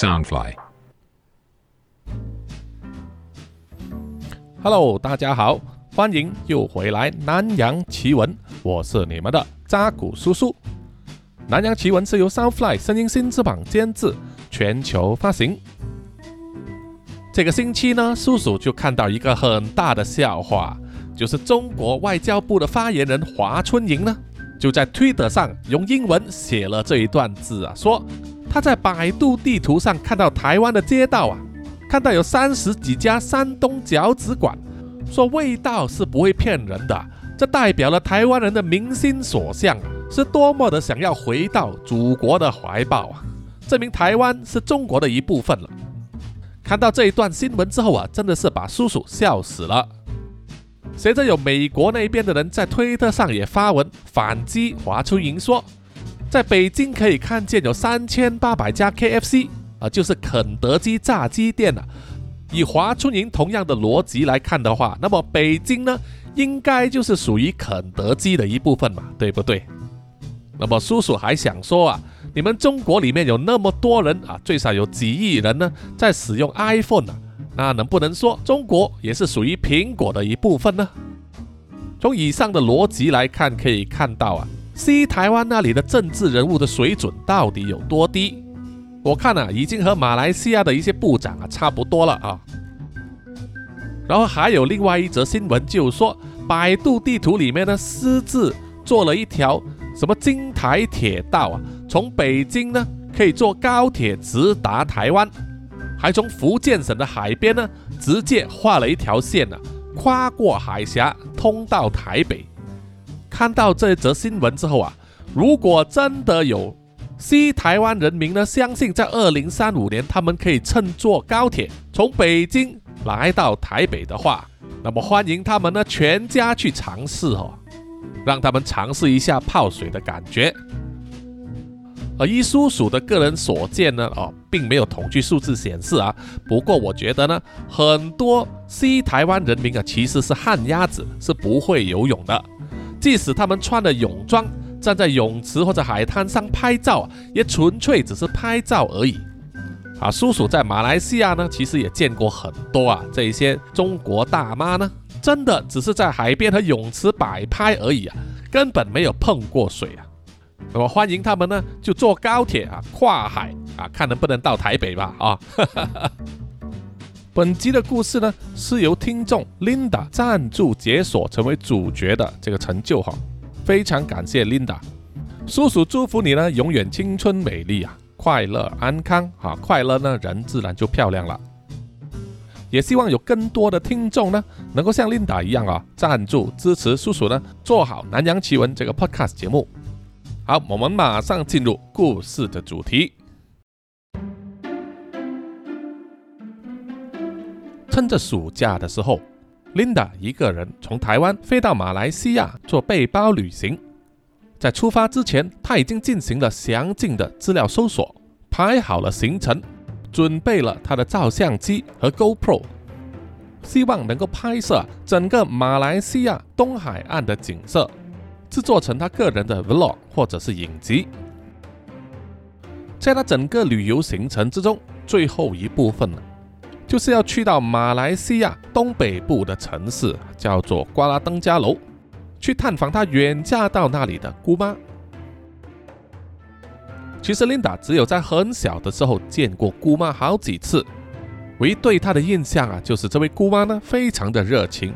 Soundfly。Hello，大家好，欢迎又回来南洋奇闻，我是你们的扎古叔叔。南洋奇闻是由 Soundfly 声音新翅膀监制，全球发行。这个星期呢，叔叔就看到一个很大的笑话，就是中国外交部的发言人华春莹呢，就在 Twitter 上用英文写了这一段字啊，说他在百度地图上看到台湾的街道啊，看到有三十几家山东饺子馆，说味道是不会骗人的，这代表了台湾人的民心所向，是多么的想要回到祖国的怀抱啊，证明台湾是中国的一部分了。看到这一段新闻之后啊，真的是把叔叔笑死了。随着有美国那边的人在推特上也发文反击华春莹说，在北京可以看见有三千八百家 KFC 啊，就是肯德基炸鸡店啊。以华春莹同样的逻辑来看的话，那么北京呢，应该就是属于肯德基的一部分嘛，对不对？那么叔叔还想说啊，你们中国里面有那么多人啊，最少有几亿人呢，在使用 iPhone 啊，那能不能说中国也是属于苹果的一部分呢？从以上的逻辑来看，可以看到啊，西台湾那里的政治人物的水准到底有多低？我看啊，已经和马来西亚的一些部长啊差不多了啊。然后还有另外一则新闻，就是说百度地图里面呢私自做了一条什么京台铁道啊，从北京呢可以坐高铁直达台湾，还从福建省的海边呢直接画了一条线呢、跨过海峡通到台北。看到这则新闻之后啊，如果真的有西台湾人民呢相信在二零三五年他们可以乘坐高铁从北京来到台北的话，那么欢迎他们呢全家去尝试哦，让他们尝试一下泡水的感觉。而依叔叔的个人所见呢，哦，并没有统计数字显示啊。不过我觉得呢，很多西台湾人民啊其实是旱鸭子，是不会游泳的。即使他们穿了泳装，站在泳池或者海滩上拍照，也纯粹只是拍照而已。啊，叔叔在马来西亚呢，其实也见过很多啊，这一些中国大妈呢，真的只是在海边和泳池摆拍而已啊，根本没有碰过水啊。那么欢迎他们呢，就坐高铁啊，跨海啊，看能不能到台北吧啊。本集的故事呢，是由听众 Linda 赞助解锁成为主角的这个成就哈，非常感谢 Linda，叔叔祝福你呢，永远青春美丽啊，快乐安康哈，快乐呢，人自然就漂亮了。也希望有更多的听众呢，能够像 Linda 一样啊，赞助支持叔叔呢，做好南洋奇闻这个 Podcast 节目。好，我们马上进入故事的主题。趁着暑假的时候，Linda 一个人从台湾飞到马来西亚做背包旅行。在出发之前，她已经进行了详尽的资料搜索，排好了行程，准备了她的照相机和 GoPro，希望能够拍摄整个马来西亚东海岸的景色，制作成她个人的 Vlog 或者是影集。在她整个旅游行程之中，最后一部分呢，就是要去到马来西亚东北部的城市，叫做瓜拉登加楼，去探访她远嫁到那里的姑妈。其实 Linda 只有在很小的时候见过姑妈好几次，唯一对她的印象啊，就是这位姑妈呢非常的热情，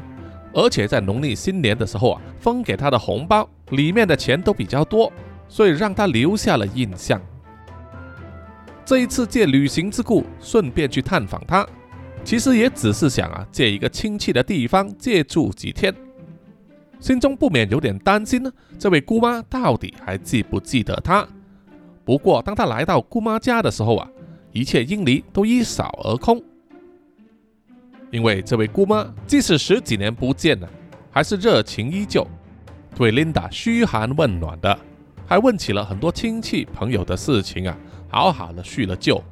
而且在农历新年的时候啊，分给她的红包里面的钱都比较多，所以让她留下了印象。这一次借旅行之故，顺便去探访她，其实也只是想啊，借一个亲戚的地方借住几天，心中不免有点担心呢，这位姑妈到底还记不记得她？不过当他来到姑妈家的时候啊，一切阴霾都一扫而空，因为这位姑妈即使十几年不见了，还是热情依旧，对 Linda 嘘寒问暖的，还问起了很多亲戚朋友的事情啊。好好的叙了旧，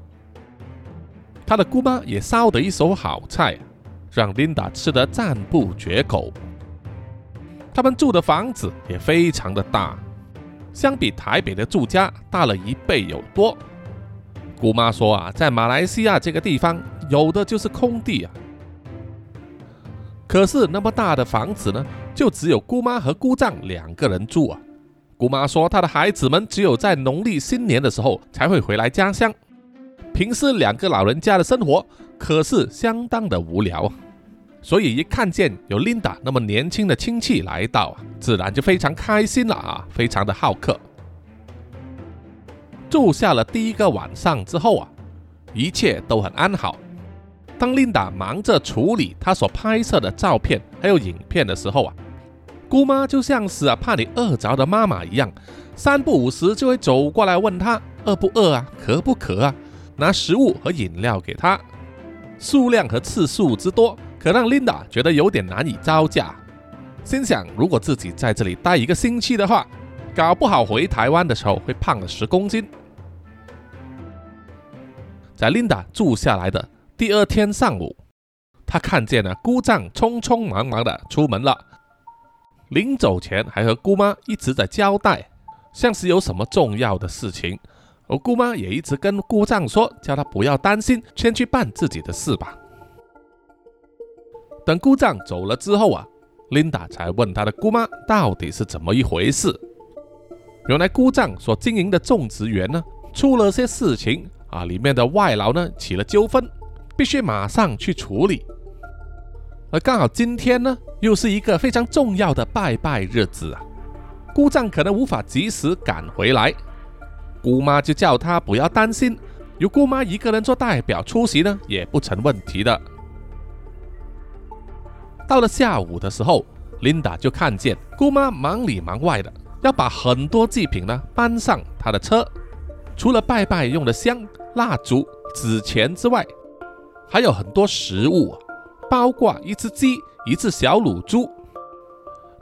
他的姑妈也烧得一手好菜，让 Linda 吃得赞不绝口。他们住的房子也非常的大，相比台北的住家大了一倍有多。姑妈说啊，在马来西亚这个地方有的就是空地啊。可是那么大的房子呢，就只有姑妈和姑丈两个人住啊。姑妈说，她的孩子们只有在农历新年的时候才会回来家乡，平时两个老人家的生活可是相当的无聊。所以一看见有 Linda 那么年轻的亲戚来到啊，自然就非常开心了啊，非常的好客。住下了第一个晚上之后啊，一切都很安好。当 Linda 忙着处理她所拍摄的照片还有影片的时候啊，姑妈就像是啊怕你饿着的妈妈一样，三不五时就会走过来问她饿不饿啊，渴不渴啊，拿食物和饮料给他，数量和次数之多。可让 Linda 觉得有点难以招架，心想如果自己在这里待一个星期的话，搞不好回台湾的时候会胖了十公斤。在 Linda 住下来的第二天上午，他看见了姑丈匆匆忙忙的出门了，临走前还和姑妈一直在交代，像是有什么重要的事情，而姑妈也一直跟姑丈说，叫他不要担心，先去办自己的事吧。等姑丈走了之后啊，Linda 才问她的姑妈到底是怎么一回事。原来姑丈所经营的种植园呢，出了些事情啊，里面的外劳呢起了纠纷，必须马上去处理。而刚好今天呢，又是一个非常重要的拜拜日子啊，姑丈可能无法及时赶回来，姑妈就叫他不要担心，由姑妈一个人做代表出席呢，也不成问题的。到了下午的时候琳达就看见姑妈忙里忙外的，要把很多祭品呢搬上她的车。除了拜拜用的香、蜡烛、纸钱之外，还有很多食物，包括一只鸡、一只小乳猪。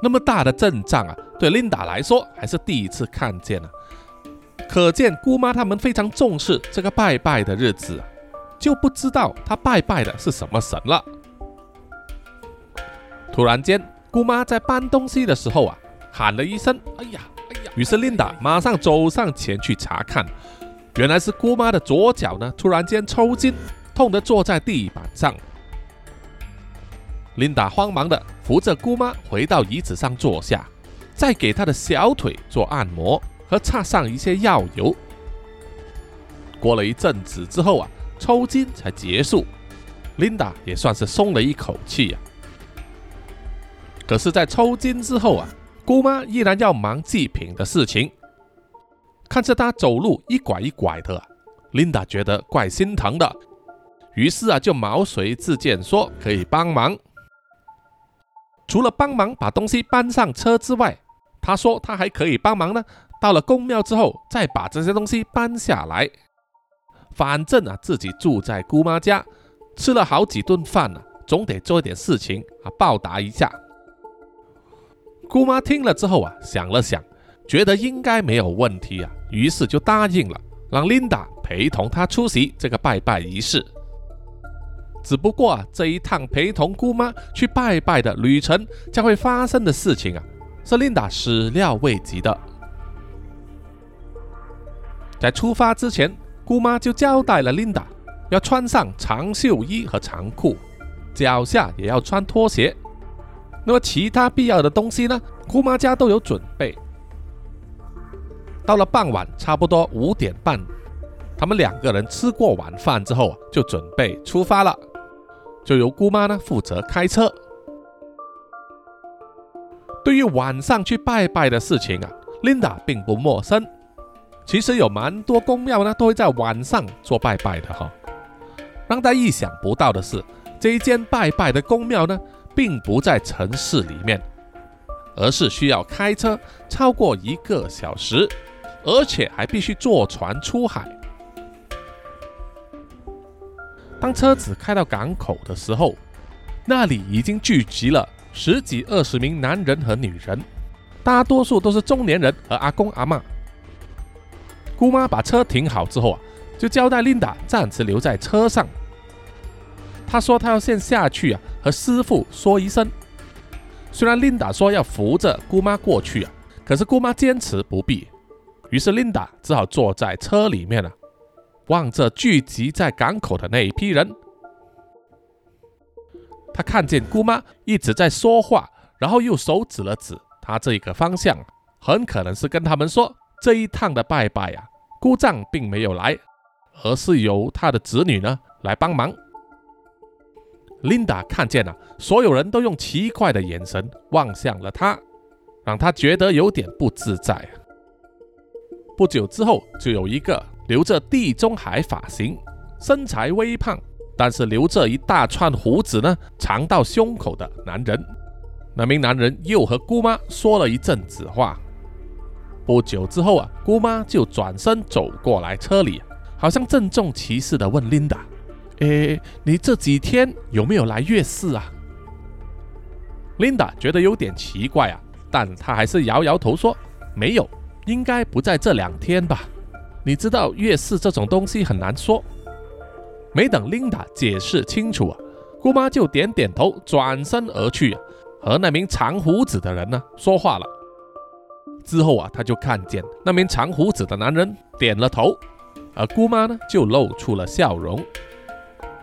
那么大的阵仗啊，对琳达来说还是第一次看见啊。可见姑妈他们非常重视这个拜拜的日子，就不知道她拜拜的是什么神了。突然间，姑妈在搬东西的时候啊，喊了一声：“哎呀，哎呀！”于是琳达马上走上前去查看，原来是姑妈的左脚呢，突然间抽筋，痛得坐在地板上。琳达慌忙的扶着姑妈回到椅子上坐下，再给她的小腿做按摩和擦上一些药油。过了一阵子之后啊，抽筋才结束，琳达也算是松了一口气呀。可是，在抽筋之后啊，姑妈依然要忙祭品的事情。看着她走路一拐一拐的，Linda 觉得怪心疼的，于是啊，就毛遂自荐说可以帮忙。除了帮忙把东西搬上车之外，他说他还可以帮忙呢。到了公庙之后，再把这些东西搬下来。反正啊，自己住在姑妈家，吃了好几顿饭了，总得做一点事情啊，报答一下。姑妈听了之后啊，想了想，觉得应该没有问题啊，于是就答应了，让琳达陪同她出席这个拜拜仪式。只不过啊，这一趟陪同姑妈去拜拜的旅程将会发生的事情啊，是琳达始料未及的。在出发之前，姑妈就交代了琳达要穿上长袖衣和长裤，脚下也要穿拖鞋。那么其他必要的东西呢？姑妈家都有准备。到了傍晚，差不多五点半，他们两个人吃过晚饭之后啊，就准备出发了。就由姑妈呢负责开车。对于晚上去拜拜的事情啊，Linda 并不陌生。其实有蛮多宫庙呢都会在晚上做拜拜的哈。让他意想不到的是，这一间拜拜的宫庙呢。并不在城市里面，而是需要开车超过一个小时，而且还必须坐船出海。当车子开到港口的时候，那里已经聚集了十几二十名男人和女人，大多数都是中年人和阿公阿妈。姑妈把车停好之后啊，就交代琳达暂时留在车上。她说：“她要先下去啊，和师傅说一声。虽然琳达说要扶着姑妈过去啊，可是姑妈坚持不必。于是琳达只好坐在车里面了。望着聚集在港口的那一批人。他看见姑妈一直在说话，然后用手指了指他这一个方向，很可能是跟他们说这一趟的拜拜啊，姑丈并没有来，而是由他的子女呢来帮忙。琳达看见了，所有人都用奇怪的眼神望向了他，让他觉得有点不自在。不久之后，就有一个留着地中海发型、身材微胖。但是留着一大串胡子呢，长到胸口的男人，那名男人又和姑妈说了一阵子话。不久之后啊，姑妈就转身走过来车里，好像郑重其事地问琳达：“诶，你这几天有没有来月事啊？”琳达觉得有点奇怪啊，但她还是摇摇头说：“没有，应该不在这两天吧？你知道月事这种东西很难说。”没等琳达解释清楚啊，姑妈就点点头，转身而去，和那名长胡子的人呢说话了。之后啊，他就看见那名长胡子的男人点了头，而姑妈呢就露出了笑容，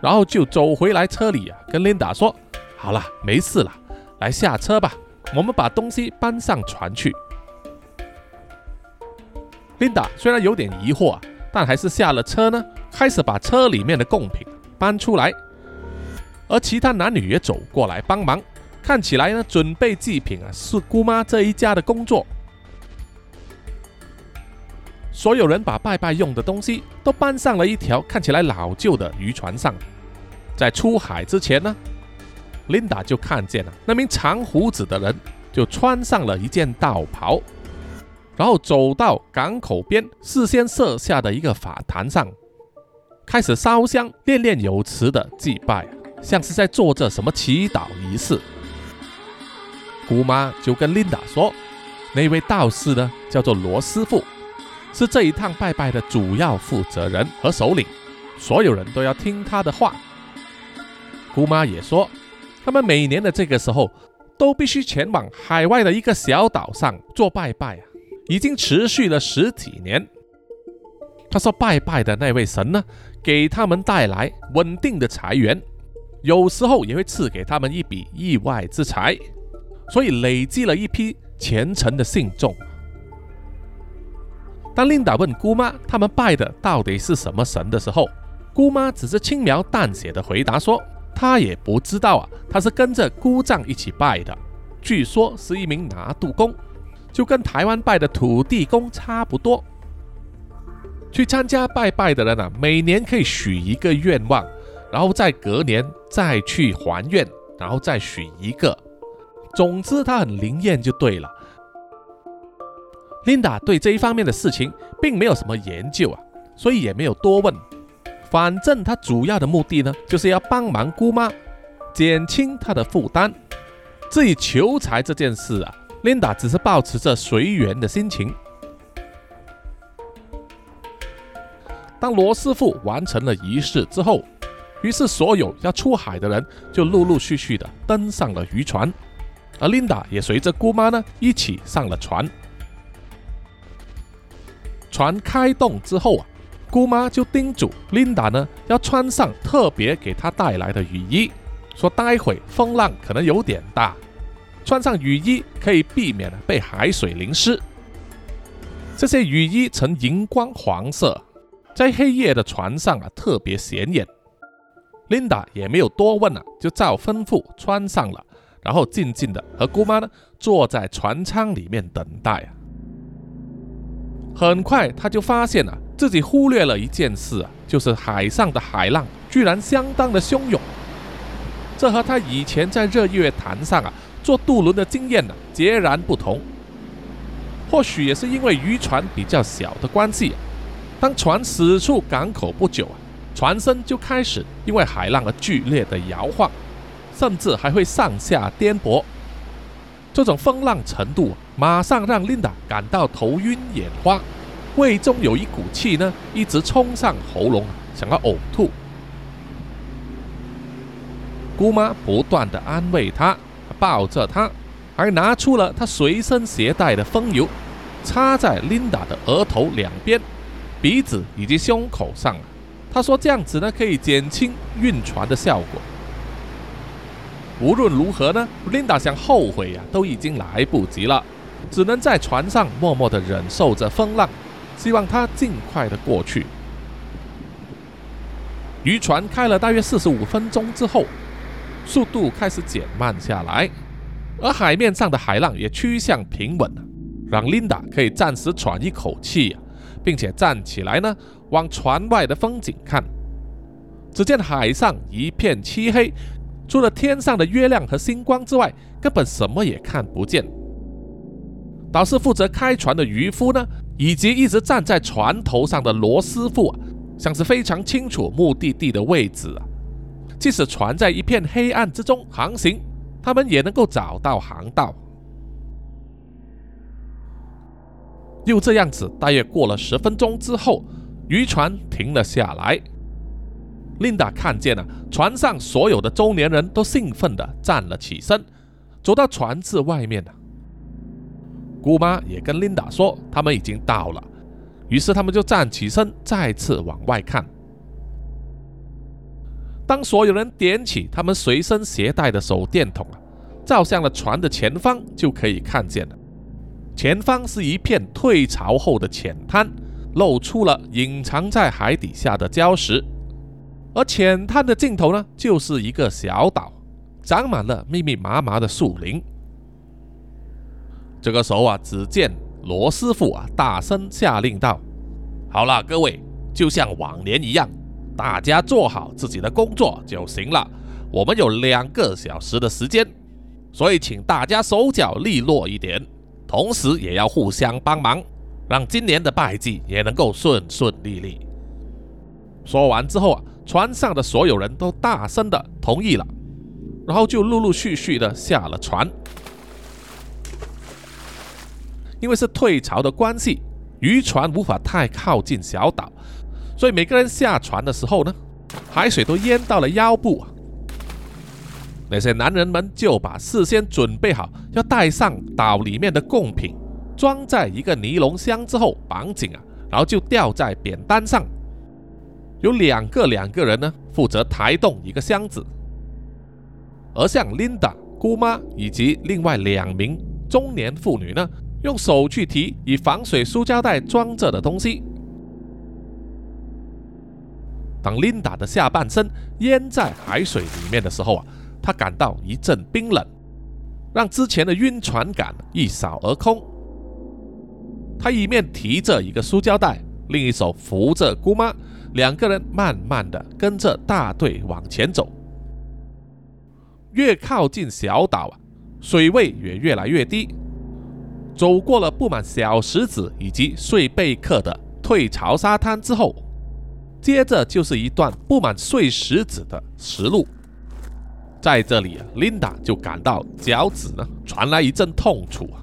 然后就走回来车里啊，跟琳达说：“好了，没事了，来下车吧，我们把东西搬上船去。”琳达虽然有点疑惑啊，但还是下了车呢。开始把车里面的贡品搬出来，而其他男女也走过来帮忙。看起来呢，准备祭品啊是姑妈这一家的工作。所有人把拜拜用的东西都搬上了一条看起来老旧的渔船上。在出海之前呢，琳达就看见了那名长胡子的人，就穿上了一件道袍，然后走到港口边事先设下的一个法坛上。开始烧香、念念有词的祭拜，像是在做着什么祈祷仪式。姑妈就跟琳达说：“那位道士呢，叫做罗师傅，是这一趟拜拜的主要负责人和首领，所有人都要听他的话。”姑妈也说，他们每年的这个时候都必须前往海外的一个小岛上做拜拜啊，已经持续了十几年。他说：“拜拜的那位神呢？”给他们带来稳定的财源，有时候也会赐给他们一笔意外之财，所以累积了一批虔诚的信众。当琳达问姑妈他们拜的到底是什么神的时候，姑妈只是轻描淡写的回答说：“她也不知道啊，她是跟着姑丈一起拜的，据说是一名拿渡公，就跟台湾拜的土地公差不多。”去参加拜拜的人啊，每年可以许一个愿望，然后再隔年再去还愿，然后再许一个。总之，他很灵验就对了。琳达对这一方面的事情并没有什么研究啊，所以也没有多问。反正他主要的目的呢，就是要帮忙姑妈减轻她的负担。至于求财这件事啊，琳达只是保持着随缘的心情。当罗师傅完成了仪式之后，于是所有要出海的人就陆陆续续的登上了渔船，而琳达也随着姑妈呢一起上了船。船开动之后啊，姑妈就叮嘱琳达呢要穿上特别给她带来的雨衣，说待会风浪可能有点大，穿上雨衣可以避免被海水淋湿。这些雨衣呈荧光黄色。在黑夜的船上啊，特别显眼。琳达也没有多问啊，就照吩咐穿上了，然后静静的和姑妈呢坐在船舱里面等待啊。很快，他就发现啊，自己忽略了一件事啊，就是海上的海浪居然相当的汹涌。这和他以前在日月潭上啊坐渡轮的经验呢截然不同。或许也是因为渔船比较小的关系。当船驶出港口不久啊，船身就开始因为海浪而剧烈的摇晃，甚至还会上下颠簸。这种风浪程度马上让琳达感到头晕眼花，胃中有一股气呢，一直冲上喉咙，想要呕吐。姑妈不断的安慰她，抱着她，还拿出了她随身携带的风油，擦在琳达的额头两边。鼻子以及胸口上，她说这样子呢可以减轻晕船的效果。无论如何呢，Linda 想后悔呀都已经来不及了，只能在船上默默的忍受着风浪，希望它尽快的过去。渔船开了大约四十五分钟之后，速度开始减慢下来，而海面上的海浪也趋向平稳，让 Linda 可以暂时喘一口气，并且站起来呢，往船外的风景看。只见海上一片漆黑，除了天上的月亮和星光之外，根本什么也看不见。倒是负责开船的渔夫呢，以及一直站在船头上的罗师傅啊。像是非常清楚目的地的位置啊，即使船在一片黑暗之中航行，他们也能够找到航道。又这样子，大约过了十分钟之后，渔船停了下来。琳达看见了船上所有的中年人都兴奋地站了起身，走到船子外面了。姑妈也跟琳达说，他们已经到了。于是他们就站起身，再次往外看。当所有人点起他们随身携带的手电筒啊，照向了船的前方，就可以看见了。前方是一片退潮后的浅滩，露出了隐藏在海底下的礁石。而浅滩的尽头呢，就是一个小岛，长满了密密麻麻的树林。这个时候啊，只见。罗师傅啊，大声下令道：“好了，各位，就像往年一样，大家做好自己的工作就行了。我们有两个小时的时间，所以请大家手脚利落一点，同时也要互相帮忙，让今年的拜祭也能够顺顺利利。”说完之后啊，船上的所有人都大声的同意了，然后就陆陆续续的下了船。因为是退潮的关系，渔船无法太靠近小岛，所以每个人下船的时候呢，海水都淹到了腰部。那些男人们就把事先准备好要带上岛里面的贡品，装在一个尼龙箱之后绑紧啊，然后就吊在扁担上。有两个两个人呢负责抬动一个箱子，而像 Linda 姑妈以及另外两名中年妇女呢。用手去提以防水塑胶袋装着的东西。当琳达的下半身淹在海水里面的时候啊，她感到一阵冰冷，让之前的晕船感一扫而空。她一面提着一个塑胶袋，另一手扶着姑妈，两个人慢慢的跟着大队往前走。越靠近小岛啊，水位也越来越低。走过了布满小石子以及碎贝壳的退潮沙滩之后，接着就是一段布满碎石子的石路。在这里啊，琳达就感到脚趾呢传来一阵痛楚啊。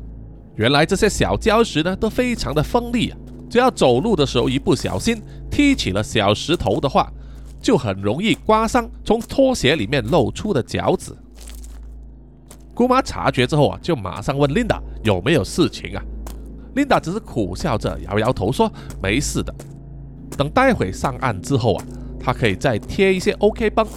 原来这些小礁石呢都非常的锋利啊，只要走路的时候一不小心踢起了小石头的话，就很容易刮伤从拖鞋里面露出的脚趾。姑妈察觉之后啊，就马上问琳达有没有事情啊。琳达只是苦笑着摇摇头说：“没事的，等待会上岸之后啊，她可以再贴一些 OK 绷。”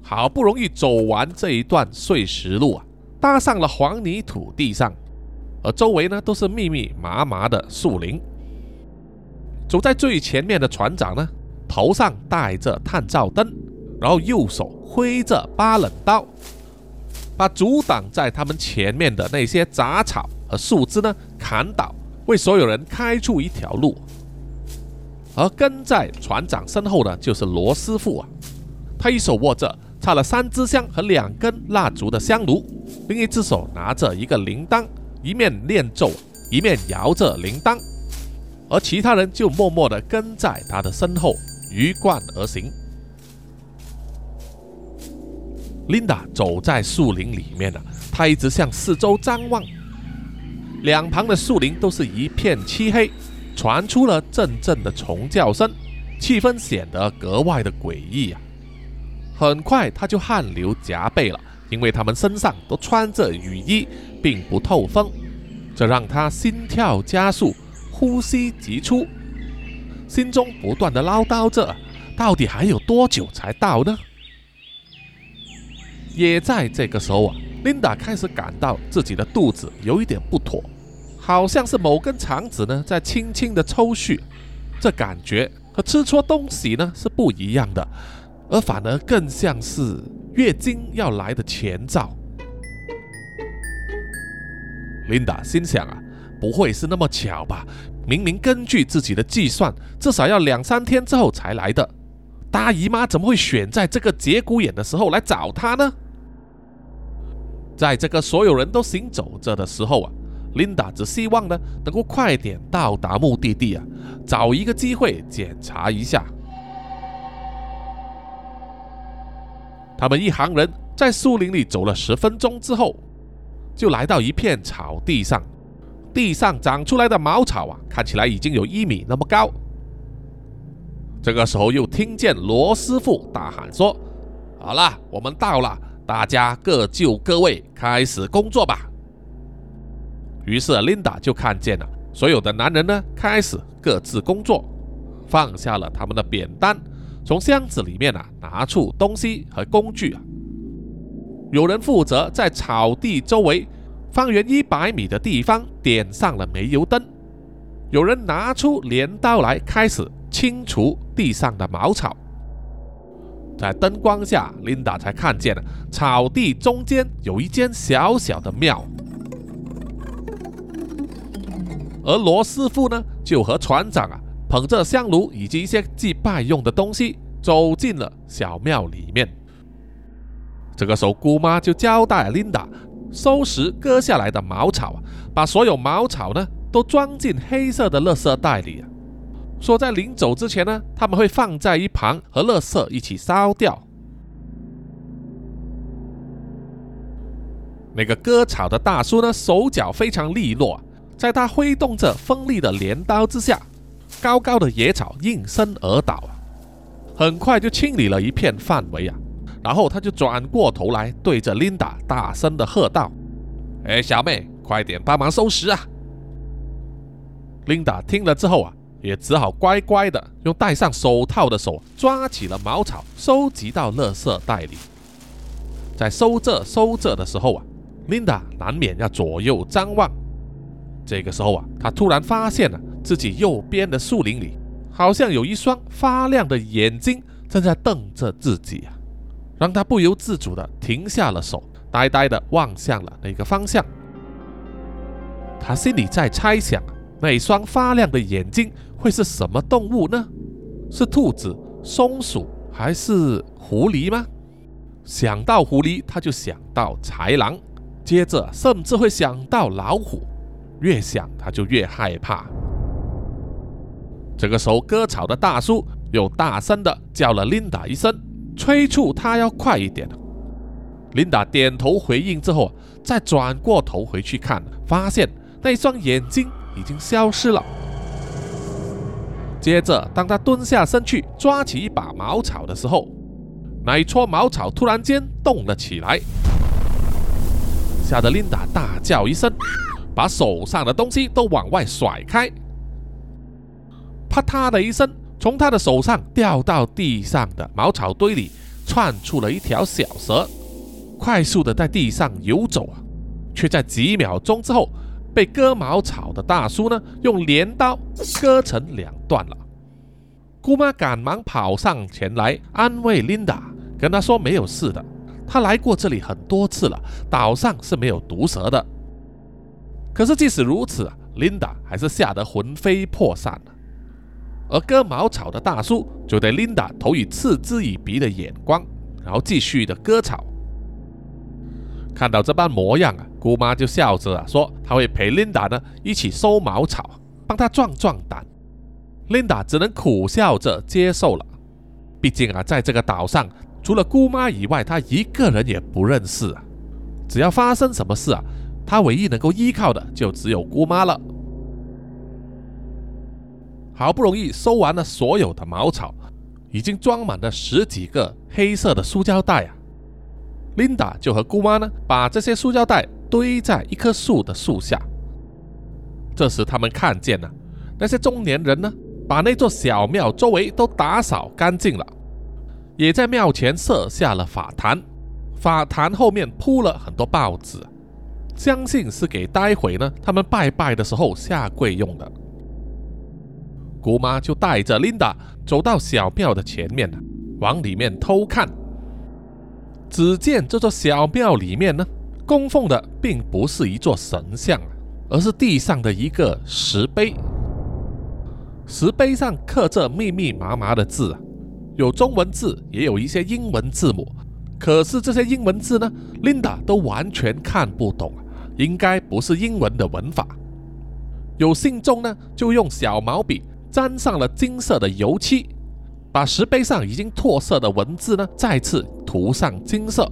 好不容易走完这一段碎石路啊，搭上了黄泥土地上，而周围呢都是密密麻麻的树林。走在最前面的船长呢，头上戴着探照灯，然后右手挥着八冷刀。把阻挡在他们前面的那些杂草和树枝呢砍倒，为所有人开出一条路。而跟在船长身后的就是罗师傅啊，他一手握着插了三支香和两根蜡烛的香炉，另一只手拿着一个铃铛，一面念咒，一面摇着铃铛。而其他人就默默地跟在他的身后，鱼贯而行。琳达走在树林里面呢，她一直向四周张望。两旁的树林都是一片漆黑，传出了阵阵的虫叫声，气氛显得格外的诡异啊！很快，他就汗流浃背了，因为他们身上都穿着雨衣，并不透风，这让他心跳加速，呼吸急促。心中不断的唠叨着：到底还有多久才到呢？也在这个时候啊，琳达开始感到自己的肚子有一点不妥，好像是某根肠子呢在轻轻的抽搐，这感觉和吃错东西呢是不一样的，而反而更像是月经要来的前兆。琳达心想啊，不会是那么巧吧？明明根据自己的计算，至少要两三天之后才来的，大姨妈怎么会选在这个节骨眼的时候来找她呢？在这个所有人都行走着的时候啊，琳达只希望呢能够快点到达目的地啊，找一个机会检查一下。他们一行人在树林里走了十分钟之后，就来到一片草地上，地上长出来的茅草啊，看起来已经有一米那么高。这个时候又听见罗师傅大喊说：“好了，我们到了。”大家各就各位，开始工作吧。于是琳达就看见了所有的男人呢，开始各自工作，放下了他们的扁担，从箱子里面啊拿出东西和工具啊。有人负责在草地周围方圆一百米的地方点上了煤油灯，有人拿出镰刀来开始清除地上的茅草。在灯光下，琳达才看见了草地中间有一间小小的庙，而罗师傅呢，就和船长啊，捧着香炉以及一些祭拜用的东西，走进了小庙里面。这个时候，姑妈就交代琳达收拾割下来的茅草，把所有茅草呢，都装进黑色的垃圾袋里。说在临走之前呢，他们会放在一旁和垃圾一起烧掉。那个割草的大叔呢，手脚非常利落，在他挥动着锋利的镰刀之下，高高的野草应声而倒啊，很快就清理了一片范围啊。然后他就转过头来，对着琳达大声的喝道：“哎，小妹，快点帮忙收拾啊！”琳达听了之后啊。也只好乖乖的用戴上手套的手抓起了茅草，收集到垃圾袋里。在收这收这的时候啊，Linda 难免要左右张望。这个时候啊，她突然发现了自己右边的树林里，好像有一双发亮的眼睛正在瞪着自己啊，让他不由自主的停下了手，呆呆的望向了那个方向。他心里在猜想。那双发亮的眼睛会是什么动物呢？是兔子、松鼠还是狐狸吗？想到狐狸，他就想到豺狼，接着甚至会想到老虎。越想他就越害怕。这个时候，割草的大叔又大声的叫了琳达一声，催促他要快一点。琳达点头回应之后，再转过头回去看，发现那双眼睛。已经消失了。接着，当他蹲下身去抓起一把茅草的时候，那一撮茅草突然间动了起来，吓得琳达大叫一声，把手上的东西都往外甩开。啪嗒的一声，从他的手上掉到地上的茅草堆里窜出了一条小蛇，快速的在地上游走啊，却在几秒钟之后。被割茅草的大叔呢，用镰刀割成两段了。姑妈赶忙跑上前来安慰琳达，跟她说没有事的，她来过这里很多次了，岛上是没有毒蛇的。可是即使如此，琳达还是吓得魂飞魄散了。而割茅草的大叔就对琳达投以嗤之以鼻的眼光，然后继续的割草。看到这般模样啊，姑妈就笑着啊说：“她会陪琳达呢一起收茅草，帮她壮壮胆。”琳达只能苦笑着接受了。毕竟啊，在这个岛上，除了姑妈以外，她一个人也不认识啊。只要发生什么事啊，她唯一能够依靠的就只有姑妈了。好不容易收完了所有的茅草，已经装满了十几个黑色的塑胶袋啊。琳达就和姑妈呢，把这些塑胶袋堆在一棵树的树下。这时，他们看见了那些中年人呢，把那座小庙周围都打扫干净了，也在庙前设下了法坛，法坛后面铺了很多报纸，相信是给待会呢他们拜拜的时候下跪用的。姑妈就带着琳达走到小庙的前面，往里面偷看。只见这座小庙里面呢，供奉的并不是一座神像，而是地上的一个石碑。石碑上刻着密密麻麻的字啊，有中文字，也有一些英文字母。可是这些英文字呢，Linda 都完全看不懂，应该不是英文的文法。有信众呢，就用小毛笔沾上了金色的油漆，把石碑上已经脱色的文字呢，再次涂上金色。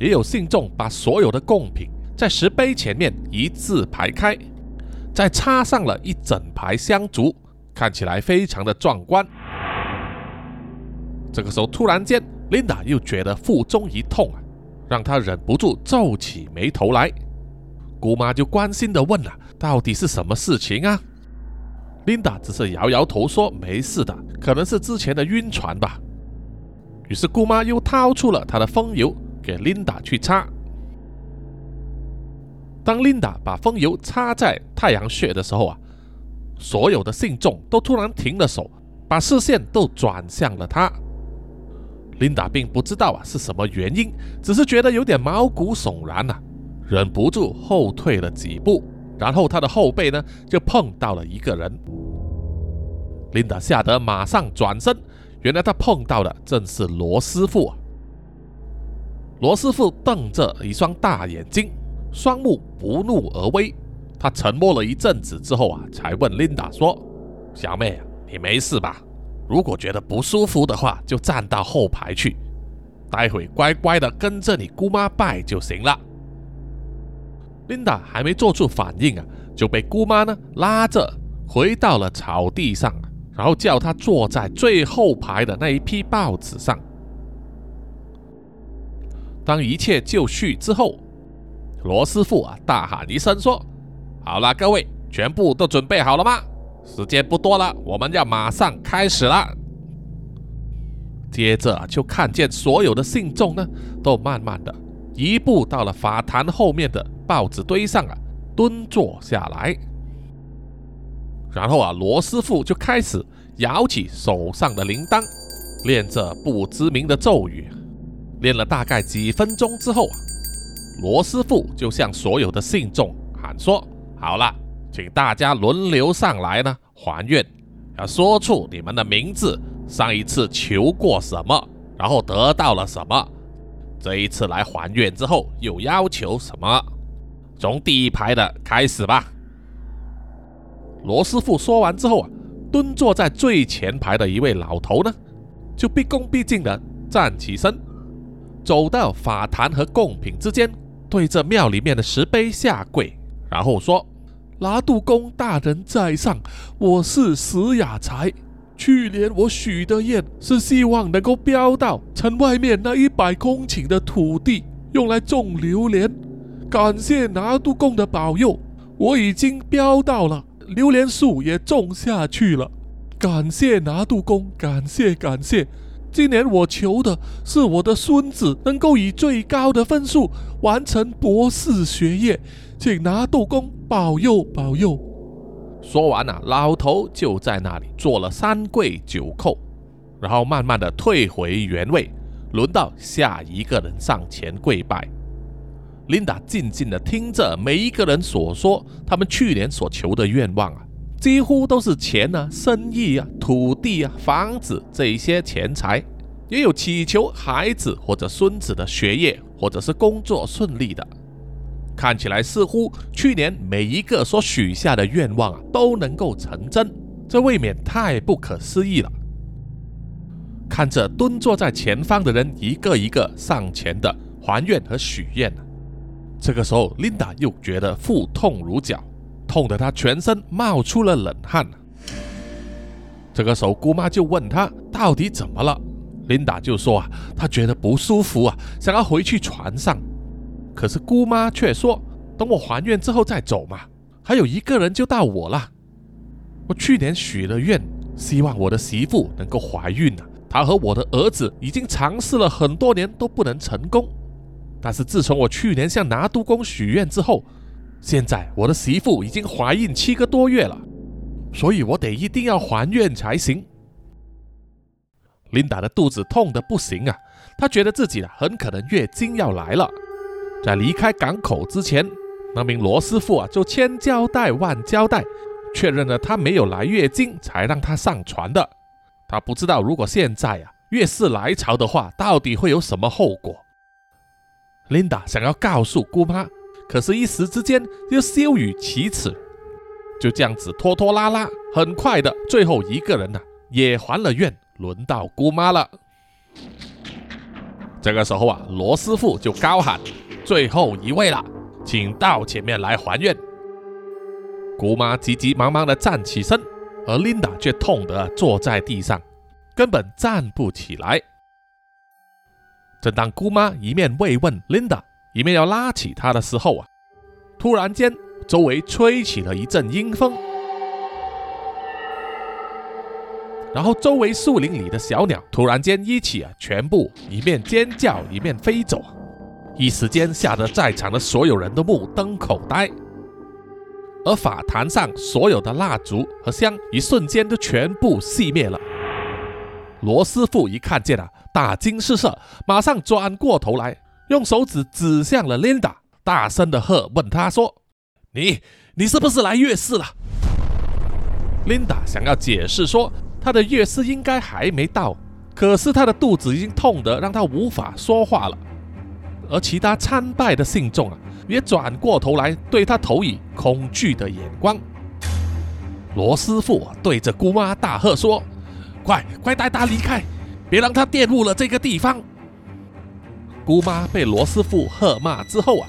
也有信众把所有的贡品在石碑前面一字排开。再插上了一整排香烛，看起来非常的壮观。这个时候，突然间，Linda 又觉得腹中一痛啊，让她忍不住皱起眉头来。姑妈就关心的问了：“到底是什么事情啊？”Linda 只是摇摇头说：“没事的，可能是之前的晕船吧。”于是姑妈又掏出了她的风油给 Linda 去擦。当琳达把风油擦在太阳穴的时候啊，所有的信众都突然停了手，把视线都转向了他。琳达并不知道啊是什么原因，只是觉得有点毛骨悚然呐，忍不住后退了几步，然后他的后背呢就碰到了一个人。琳达吓得马上转身，原来他碰到的正是罗师傅。罗师傅瞪着一双大眼睛。双目不怒而威，他沉默了一阵子之后啊，才问琳达说：“小妹，你没事吧？如果觉得不舒服的话，就站到后排去，待会乖乖的跟着你姑妈拜就行了。”琳达还没做出反应啊，就被姑妈呢拉着回到了草地上，然后叫她坐在最后排的那一批报纸上。当一切就绪之后。罗师傅啊，大喊一声说：“好了，各位，全部都准备好了吗？时间不多了，我们要马上开始了。”接着就看见所有的信众呢，都慢慢的移步到了法坛后面的报纸堆上啊，蹲坐下来。然后啊，罗师傅就开始摇起手上的铃铛，念着不知名的咒语，念了大概几分钟之后啊。罗师傅就向所有的信众喊说：“好了，请大家轮流上来呢，还愿，要说出你们的名字，上一次求过什么，然后得到了什么，这一次来还愿之后又要求什么。从第一排的开始吧。”罗师傅说完之后啊，蹲坐在最前排的一位老头呢，就毕恭毕敬的站起身，走到法坛和贡品之间。对着庙里面的石碑下跪，然后说：“拿督公大人在上，我是石雅才。去年我许的愿是希望能够标到城外面那一百公顷的土地，用来种榴莲。感谢拿督公的保佑，我已经标到了，榴莲树也种下去了。感谢拿督公，感谢感谢。”今年我求的是我的孙子能够以最高的分数完成博士学业，请拿督公保佑保佑。说完啊，老头就在那里做了三跪九叩，然后慢慢的退回原位，轮到下一个人上前跪拜。琳达静静的听着每一个人所说，他们去年所求的愿望啊。几乎都是钱啊、生意啊、土地啊、房子这一些钱财，也有祈求孩子或者孙子的学业或者是工作顺利的。看起来似乎去年每一个所许下的愿望啊都能够成真，这未免太不可思议了。看着蹲坐在前方的人一个一个上前的还愿和许愿，这个时候琳达又觉得腹痛如绞。痛得她全身冒出了冷汗。这个时候，姑妈就问她到底怎么了。琳达就说啊，她觉得不舒服啊，想要回去船上。可是姑妈却说，等我还愿之后再走嘛，还有一个人就到我了。我去年许了愿，希望我的媳妇能够怀孕啊。她和我的儿子已经尝试了很多年都不能成功，但是自从我去年向拿督公许愿之后，现在我的媳妇已经怀孕七个多月了，所以我得一定要还愿才行。琳达的肚子痛得不行啊，她觉得自己很可能月经要来了。在离开港口之前，那名罗师傅啊就千交代万交代，确认了她没有来月经，才让她上船的。他不知道如果现在啊月事来潮的话，到底会有什么后果。琳达想要告诉姑妈，可是，一时之间又羞于启齿，就这样子拖拖拉拉，很快的，最后一个人呢也还了愿，轮到姑妈了。这个时候啊，罗师傅就高喊：“最后一位了，请到前面来还愿。”姑妈急急忙忙的站起身。而琳达却痛得坐在地上，根本站不起来。正当姑妈一面慰问琳达，一面要拉起她的时候啊，突然间周围吹起了一阵阴风，然后周围树林里的小鸟突然间一起啊，全部一面尖叫一面飞走，一时间吓得在场的所有人都目瞪口呆。而法坛上所有的蜡烛和香，一瞬间都全部熄灭了。罗师傅一看见啊，大惊失色，马上转过头来，用手指指向了琳达，大声的喝问他说：“你，你是不是来月事了？”琳达想要解释说，她的月事应该还没到，可是她的肚子已经痛得让她无法说话了。而其他参拜的信众啊。也转过头来对他投以恐惧的眼光。罗师傅对着姑妈大喝说：“快快带他离开，别让他玷污了这个地方。”姑妈被罗师傅喝骂之后啊，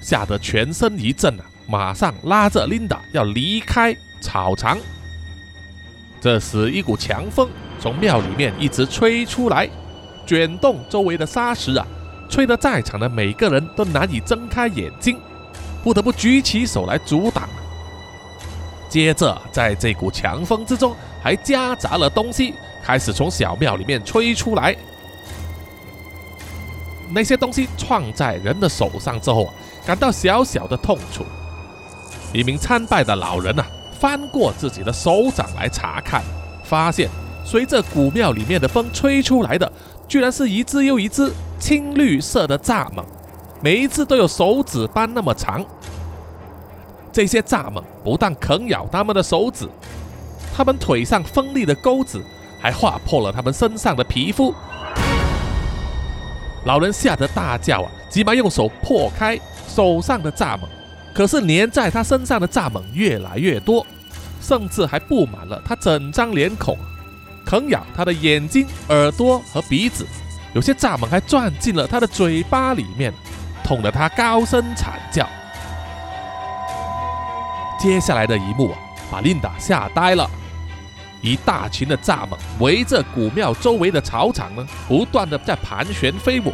吓得全身一震啊，马上拉着琳达要离开草场。这时，一股强风从庙里面一直吹出来，卷动周围的沙石啊。吹得在场的每个人都难以睁开眼睛，不得不举起手来阻挡。接着，在这股强风之中，还夹杂了东西，开始从小庙里面吹出来。那些东西撞在人的手上之后，感到小小的痛楚。一名参拜的老人啊，翻过自己的手掌来查看，发现随着古庙里面的风吹出来的，居然是一只又一只。青绿色的蚱蜢，每一只都有手指般那么长。这些蚱蜢不但啃咬他们的手指，他们腿上锋利的钩子还划破了他们身上的皮肤。老人吓得大叫啊，急忙用手破开手上的蚱蜢，可是粘在他身上的蚱蜢越来越多，甚至还布满了他整张脸孔，啃咬他的眼睛、耳朵和鼻子。有些蚱蜢还钻进了他的嘴巴里面，痛得他高声惨叫。接下来的一幕啊，把琳达吓呆了。一大群的蚱蜢围着古庙周围的草场呢，不断的在盘旋飞舞，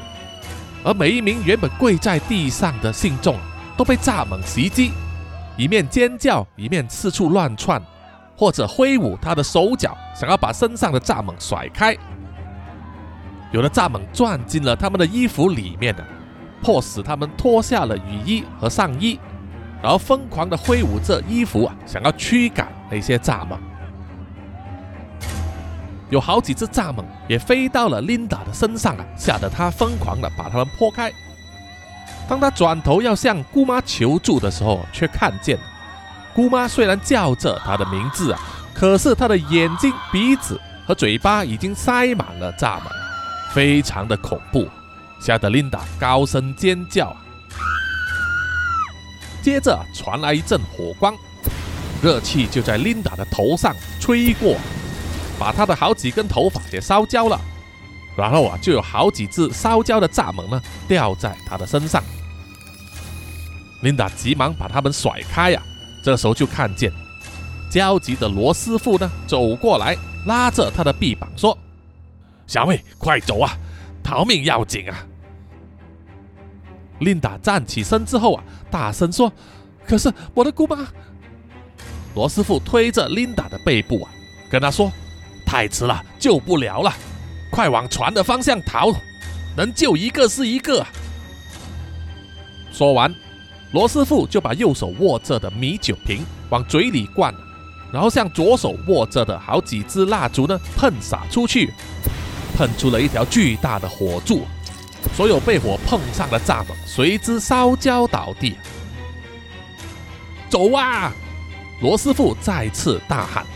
而每一名原本跪在地上的信众都被蚱蜢袭击，一面尖叫，一面四处乱窜，或者挥舞他的手脚，想要把身上的蚱蜢甩开。有的蚱蜢钻进了他们的衣服里面的，迫使他们脱下了雨衣和上衣，然后疯狂地挥舞着衣服啊，想要驱赶那些蚱蜢。有好几只蚱蜢也飞到了琳达的身上啊，吓得她疯狂地把它们拨开。当他转头要向姑妈求助的时候，却看见姑妈虽然叫着他的名字啊，可是她的眼睛、鼻子和嘴巴已经塞满了蚱蜢。非常的恐怖，吓得琳达高声尖叫啊。接着传来一阵火光，热气就在琳达的头上吹过，把她的好几根头发也烧焦了。然后啊，就有好几只烧焦的蚱蜢呢掉在她的身上。琳达急忙把它们甩开呀。这时候就看见焦急的罗师傅呢走过来，拉着他的臂膀说。小妹，快走啊！逃命要紧啊！琳达站起身之后啊，大声说：“可是我的姑妈。”罗师傅推着琳达的背部啊，跟他说：“太迟了，救不了了，快往船的方向逃，能救一个是一个。”说完，罗师傅就把右手握着的米酒瓶往嘴里灌，然后向左手握着的好几支蜡烛呢喷洒出去，喷出了一条巨大的火柱，所有被火碰上的蚱蜢随之烧焦倒地。走啊！罗师傅再次大喊。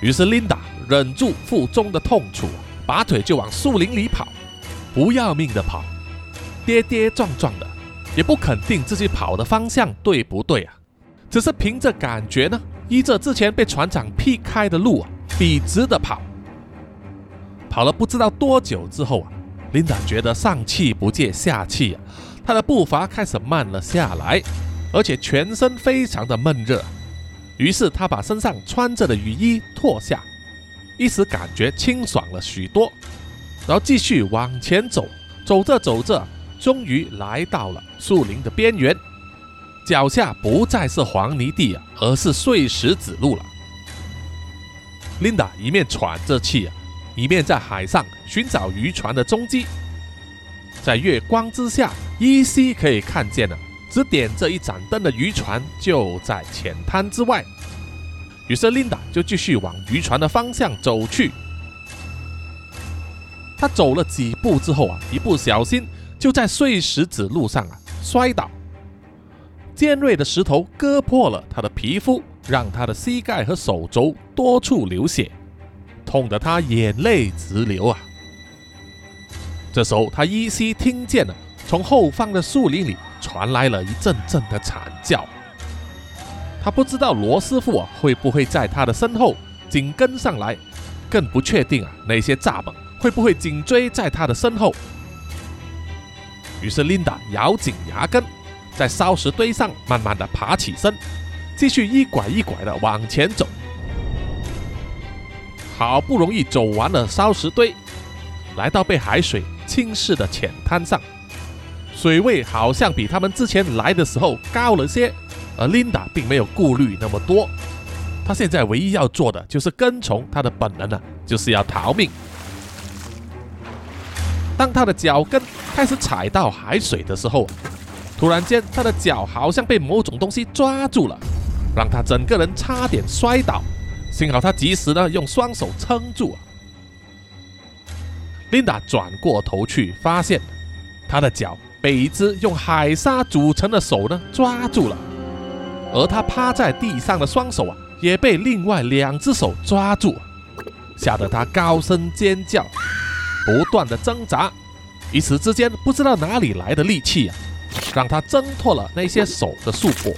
于是琳达忍住腹中的痛楚，拔腿就往树林里跑，不要命的跑，跌跌撞撞的，也不肯定自己跑的方向对不对啊，只是凭着感觉呢，依着之前被船长劈开的路啊，笔直的跑。跑了不知道多久之后啊，琳达觉得上气不接下气啊，她的步伐开始慢了下来。而且全身非常的闷热，于是她把身上穿着的雨衣脱下，一时感觉清爽了许多，然后继续往前走，走着走着，终于来到了树林的边缘，脚下不再是黄泥地啊，而是碎石子路了。琳达一面喘着气啊，一面在海上寻找渔船的踪迹，在月光之下，依稀可以看见了。只点着一盏灯的渔船就在浅滩之外，于是琳达就继续往渔船的方向走去。他走了几步之后啊，一不小心就在碎石子路上啊摔倒，尖锐的石头割破了他的皮肤，让他的膝盖和手肘多处流血，痛得他眼泪直流啊。这时候他依稀听见了从后方的树林里。传来了一阵阵的惨叫，他不知道罗师傅啊会不会在他的身后紧跟上来，更不确定啊那些蚱蜢会不会紧追在他的身后。于是琳达咬紧牙根，在烧石堆上慢慢的爬起身，继续一拐一拐的往前走。好不容易走完了烧石堆，来到被海水侵蚀的浅滩上。水位好像比他们之前来的时候高了些，而琳达并没有顾虑那么多。她现在唯一要做的就是跟从她的本能啊，就是要逃命。当她的脚跟开始踩到海水的时候，突然间他的脚好像被某种东西抓住了，让他整个人差点摔倒。幸好他及时呢用双手撑住。琳达转过头去，发现他的脚。被一只用海沙组成的手呢抓住了，而他趴在地上的双手啊也被另外两只手抓住，吓得他高声尖叫，不断的挣扎，一时之间不知道哪里来的力气啊，让他挣脱了那些手的束缚，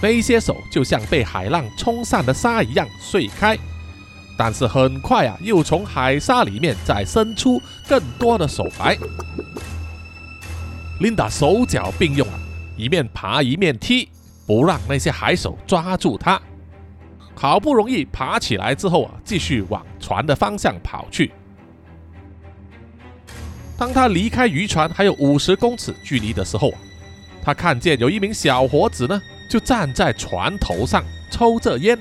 那些手就像被海浪冲散的沙一样碎开，但是很快啊又从海沙里面再伸出更多的手来。琳达手脚并用啊，一面爬一面踢，不让那些海手抓住他。好不容易爬起来之后啊，继续往船的方向跑去。当他离开渔船还有五十公尺距离的时候，他看见有一名小伙子呢，就站在船头上抽着烟。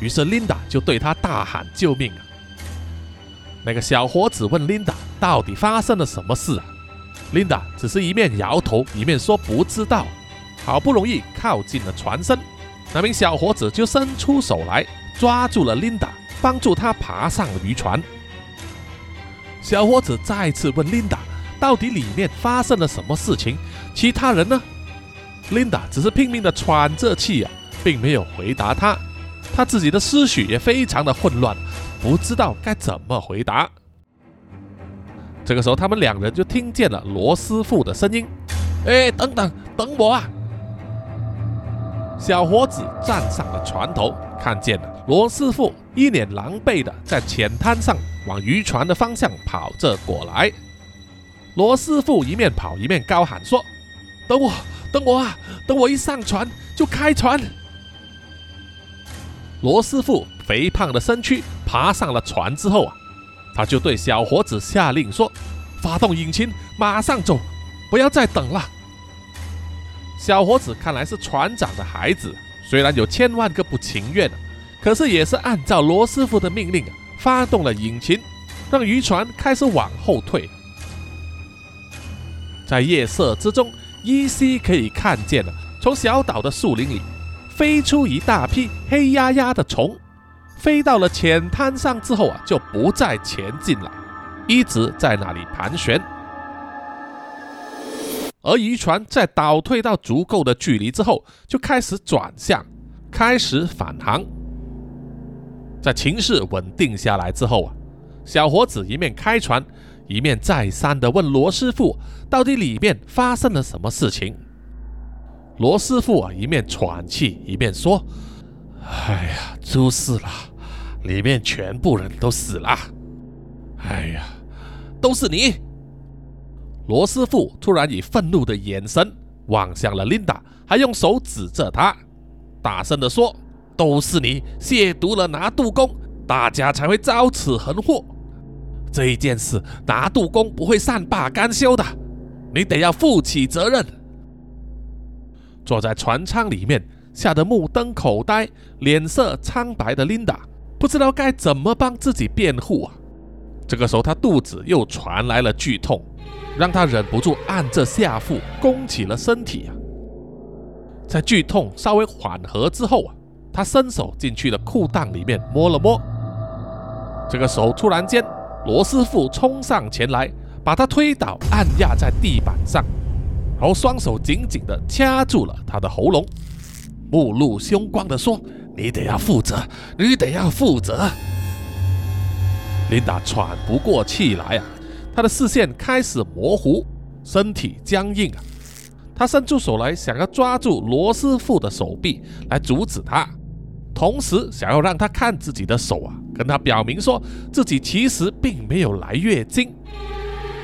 于是琳达就对他大喊救命啊！那个小伙子问琳达，到底发生了什么事啊？琳达只是一面摇头，一面说不知道。好不容易靠近了船身，那名小伙子就伸出手来抓住了琳达，帮助他爬上了渔船。小伙子再次问琳达，到底里面发生了什么事情？其他人呢？琳达只是拼命的喘着气啊，并没有回答他。他自己的思绪也非常的混乱，不知道该怎么回答。这个时候，他们两人就听见了罗师傅的声音：“哎，等等，等我啊！”小伙子站上了船头，看见了罗师傅一脸狼狈的在浅滩上往渔船的方向跑着过来。罗师傅一面跑一面高喊说：“等我，等我啊！等我一上船就开船！”罗师傅肥胖的身躯爬上了船之后啊。他就对小伙子下令说：“发动引擎，马上走，不要再等了。”小伙子看来是船长的孩子，虽然有千万个不情愿，可是也是按照罗师傅的命令，发动了引擎，让渔船开始往后退。在夜色之中，依稀可以看见了从小岛的树林里飞出一大批黑压压的虫，飞到了浅滩上之后啊，就不再前进了，一直在那里盘旋。而渔船在倒退到足够的距离之后，就开始转向，开始返航。在情势稳定下来之后啊，小伙子一面开船，一面再三的问罗师傅，到底里面发生了什么事情。罗师傅啊，一面喘气，一面说：“哎呀，出事了，里面全部人都死了。哎呀，都是你！”罗师傅突然以愤怒的眼神望向了琳达，还用手指着他，大声地说：“都是你亵渎了拿督公，大家才会遭此横祸。这一件事，拿督公不会善罢甘休的，你得要负起责任。”坐在船舱里面，吓得目瞪口呆、脸色苍白的琳达，不知道该怎么帮自己辩护啊。这个时候，他肚子又传来了剧痛，让他忍不住按着下腹弓起了身体啊。在剧痛稍微缓和之后啊，他伸手进去了裤裆里面摸了摸。这个时候，突然间，罗师傅冲上前来，把他推倒，按压在地板上，然后双手紧紧地掐住了他的喉咙，目露凶光地说：“你得要负责，你得要负责。”琳达喘不过气来啊，她的视线开始模糊，身体僵硬啊。她伸出手来，想要抓住罗师傅的手臂来阻止他，同时想要让他看自己的手啊，跟他表明说自己其实并没有来月经。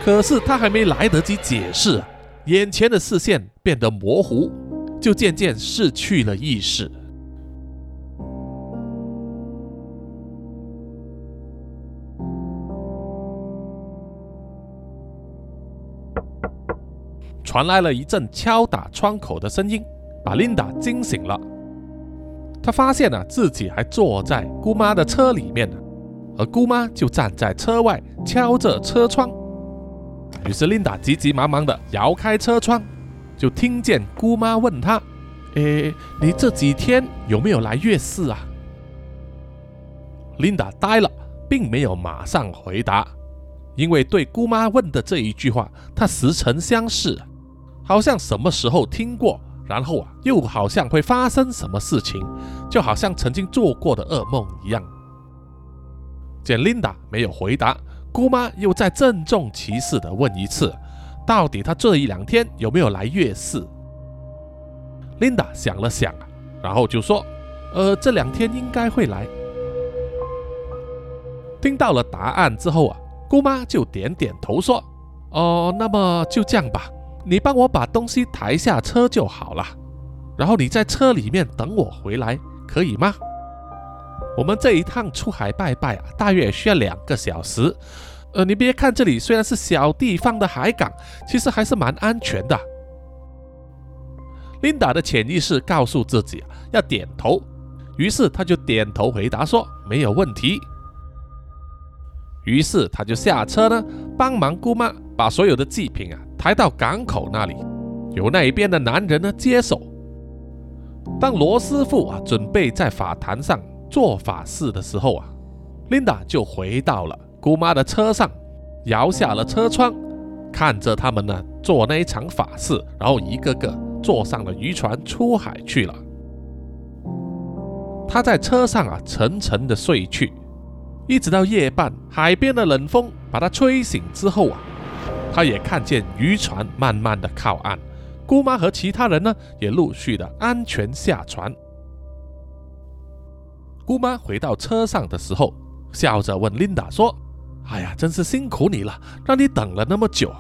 可是他还没来得及解释，眼前的视线变得模糊，就渐渐失去了意识。传来了一阵敲打窗口的声音，把琳达惊醒了。他发现啊，自己还坐在姑妈的车里面呢，而姑妈就站在车外敲着车窗。于是琳达急急忙忙地摇开车窗，就听见姑妈问她：“诶，你这几天有没有来月事啊？”琳达呆了，并没有马上回答，因为对姑妈问的这一句话，她似曾相识。好像什么时候听过，然后啊，又好像会发生什么事情，就好像曾经做过的噩梦一样。见琳达没有回答，姑妈又再郑重其事地问一次：“到底她这一两天有没有来月事？”琳达想了想，然后就说：“呃，这两天应该会来。”听到了答案之后啊，姑妈就点点头说：“哦，那么就这样吧。”你帮我把东西抬下车就好了，然后你在车里面等我回来，可以吗？我们这一趟出海拜拜啊，大约需要两个小时。呃，你别看这里虽然是小地方的海港，其实还是蛮安全的。琳达的潜意识告诉自己要点头，于是他就点头回答说没有问题。于是他就下车呢，帮忙姑妈把所有的祭品啊。抬到港口那里，由那边的男人呢接手。当罗师傅啊准备在法坛上做法事的时候啊，琳达就回到了姑妈的车上，摇下了车窗，看着他们呢做那一场法事，然后一个个坐上了渔船出海去了。他在车上啊沉沉的睡去，一直到夜半，海边的冷风把他吹醒之后啊。他也看见渔船慢慢的靠岸，姑妈和其他人呢也陆续的安全下船。姑妈回到车上的时候，笑着问琳达说：“哎呀，真是辛苦你了，让你等了那么久。”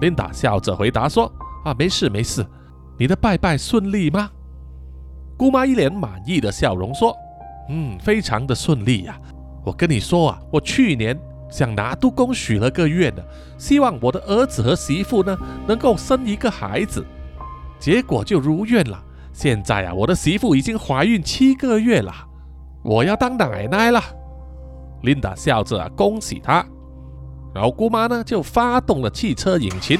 琳达笑着回答说：“啊，没事没事，你的拜拜顺利吗？”姑妈一脸满意的笑容说：“嗯，非常的顺利呀。我跟你说啊，我去年……”向拿督公许了个愿呢，希望我的儿子和媳妇呢能够生一个孩子，结果就如愿了。现在啊，我的媳妇已经怀孕七个月了，我要当奶奶了。Linda 笑着，恭喜她。然后姑妈呢，就发动了汽车引擎，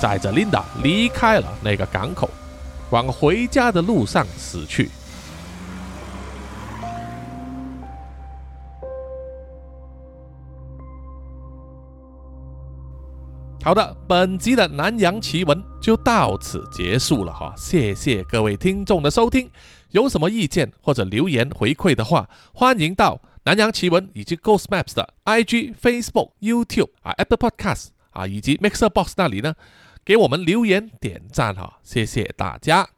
载着 Linda 离开了那个港口，往回家的路上驶去。好的，本集的南洋奇闻就到此结束了哈，谢谢各位听众的收听。有什么意见或者留言回馈的话，欢迎到南洋奇闻以及 Ghost Maps 的 IG、Facebook、YouTube 啊、Apple Podcast 啊以及 Mixer Box 那里呢，给我们留言点赞哈，谢谢大家。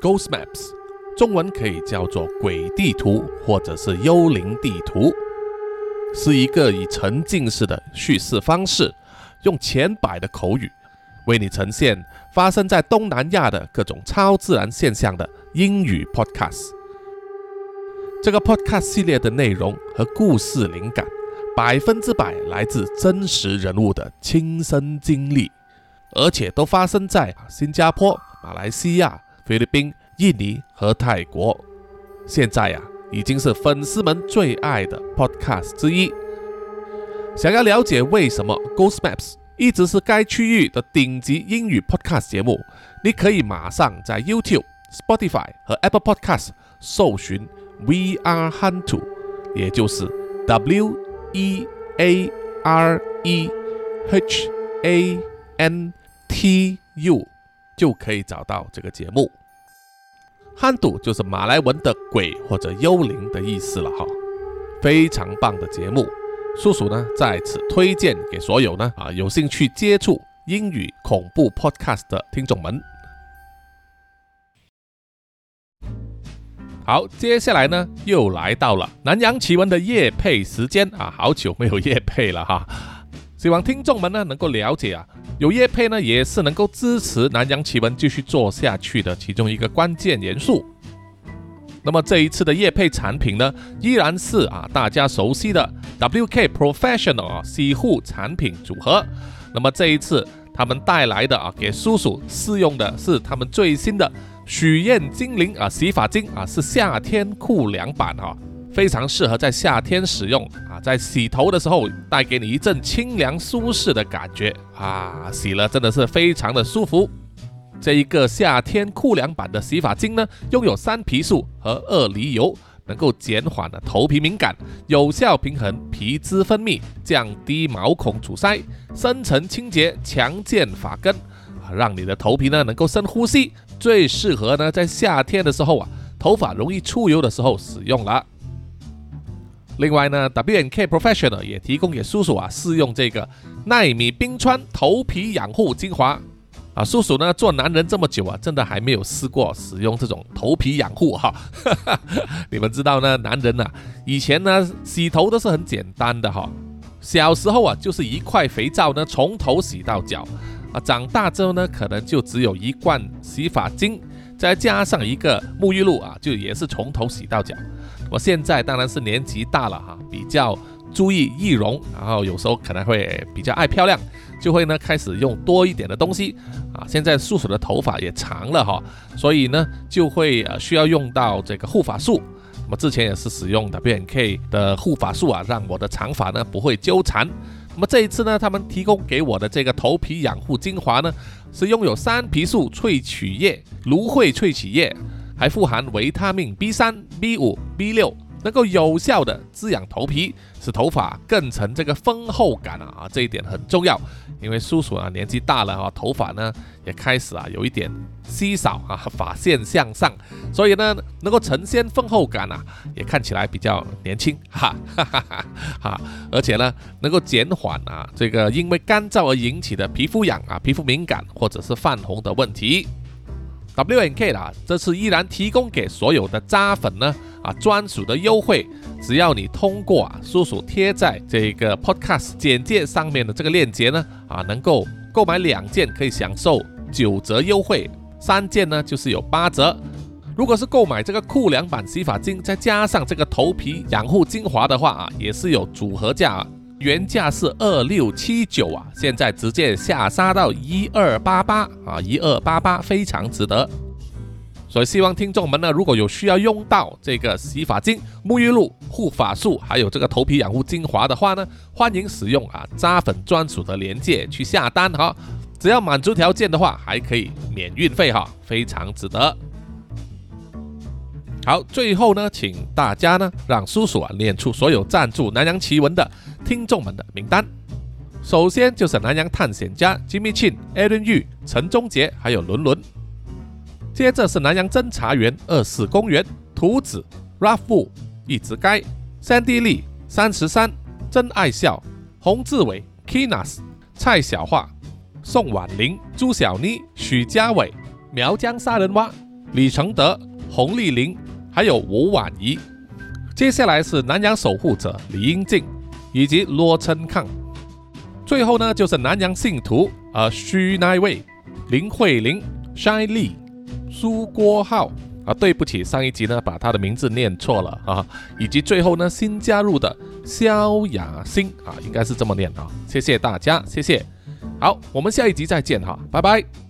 Ghost Maps 中文可以叫做鬼地图或者是幽灵地图，是一个以沉浸式的叙事方式。用浅白的口语为你呈现发生在东南亚的各种超自然现象的英语 podcast。这个 podcast 系列的内容和故事灵感百分之百来自真实人物的亲身经历，而且都发生在新加坡、马来西亚、菲律宾、印尼和泰国。现在呀，已经是粉丝们最爱的 podcast 之一。想要了解为什么 Ghost Maps 一直是该区域的顶级英语 podcast 节目，你可以马上在 YouTube、Spotify 和 Apple Podcast 搜寻 We Are Hantu，也就是 W E A R E H A N T U，就可以找到这个节目。汉土就是马来文的鬼或者幽灵的意思了哈，非常棒的节目。叔叔呢，在此推荐给所有呢啊有兴趣接触英语恐怖 podcast 的听众们。好，接下来呢又来到了南洋奇闻的夜配时间啊，好久没有夜配了哈，希望听众们呢能够了解啊，有夜配呢也是能够支持南洋奇闻继续做下去的其中一个关键元素。那么这一次的夜配产品呢，依然是啊大家熟悉的 WK Professional 啊洗护产品组合。那么这一次他们带来的啊给叔叔试用的是他们最新的许愿精灵啊洗发精啊，是夏天酷凉版哈，非常适合在夏天使用啊，在洗头的时候带给你一阵清凉舒适的感觉啊，洗了真的是非常的舒服。这一个夏天酷凉版的洗发精呢，拥有三皮素和二梨油，能够减缓了头皮敏感，有效平衡皮脂分泌，降低毛孔阻塞，深层清洁，强健发根，啊，让你的头皮呢能够深呼吸，最适合呢在夏天的时候啊，头发容易出油的时候使用了。另外呢，W N K Professional 也提供给叔叔啊试用这个奈米冰川头皮养护精华。啊，叔叔呢做男人这么久啊，真的还没有试过使用这种头皮养护哈。你们知道呢，男人呐，以前呢洗头都是很简单的哈。小时候啊，就是一块肥皂呢从头洗到脚啊。长大之后呢，可能就只有一罐洗发精，再加上一个沐浴露啊，就也是从头洗到脚。我现在当然是年纪大了哈，比较注意易容，然后有时候可能会比较爱漂亮。就会呢开始用多一点的东西啊，现在叔叔的头发也长了哈，所以呢就会呃需要用到这个护发素。那么之前也是使用 W N K 的护发素啊，让我的长发呢不会纠缠。那么这一次呢，他们提供给我的这个头皮养护精华呢，是拥有三皮素萃取液、芦荟萃取液，还富含维他命 B 三、B 五、B 六。能够有效的滋养头皮，使头发更成这个丰厚感啊，这一点很重要。因为叔叔啊年纪大了啊，头发呢也开始啊有一点稀少啊，发线向上，所以呢能够呈现丰厚感啊，也看起来比较年轻哈哈哈哈哈。而且呢能够减缓啊这个因为干燥而引起的皮肤痒啊、皮肤敏感或者是泛红的问题。W N K 啦，这次依然提供给所有的渣粉呢。啊，专属的优惠，只要你通过啊，叔叔贴在这个 Podcast 简介上面的这个链接呢，啊，能够购买两件可以享受九折优惠，三件呢就是有八折。如果是购买这个酷凉版洗发精，再加上这个头皮养护精华的话啊，也是有组合价，啊原价是二六七九啊，现在直接下杀到一二八八啊，一二八八，非常值得。所以希望听众们呢，如果有需要用到这个洗发精、沐浴露、护发素，还有这个头皮养护精华的话呢，欢迎使用啊扎粉专属的链接去下单哈。只要满足条件的话，还可以免运费哈，非常值得。好，最后呢，请大家呢让叔叔啊念出所有赞助南洋奇闻的听众们的名单。首先就是南洋探险家 Jimmy Chin、Aaron Y、陈忠杰，还有伦伦。接着是南洋侦查员二四公园、图子、Raffu、一直该、三 D 丽、三十三、真爱笑、洪志伟、Kinas、蔡小桦、宋婉玲、朱小妮、许家伟、苗疆杀人蛙、李承德、洪丽玲，还有吴婉仪。接下来是南洋守护者李英静以及罗琛康。最后呢，就是南洋信徒呃徐乃位、林慧玲、Shine Lee。苏郭浩啊，对不起，上一集呢把他的名字念错了啊，以及最后呢新加入的萧雅欣啊，应该是这么念啊，谢谢大家，谢谢，好，我们下一集再见哈，拜拜。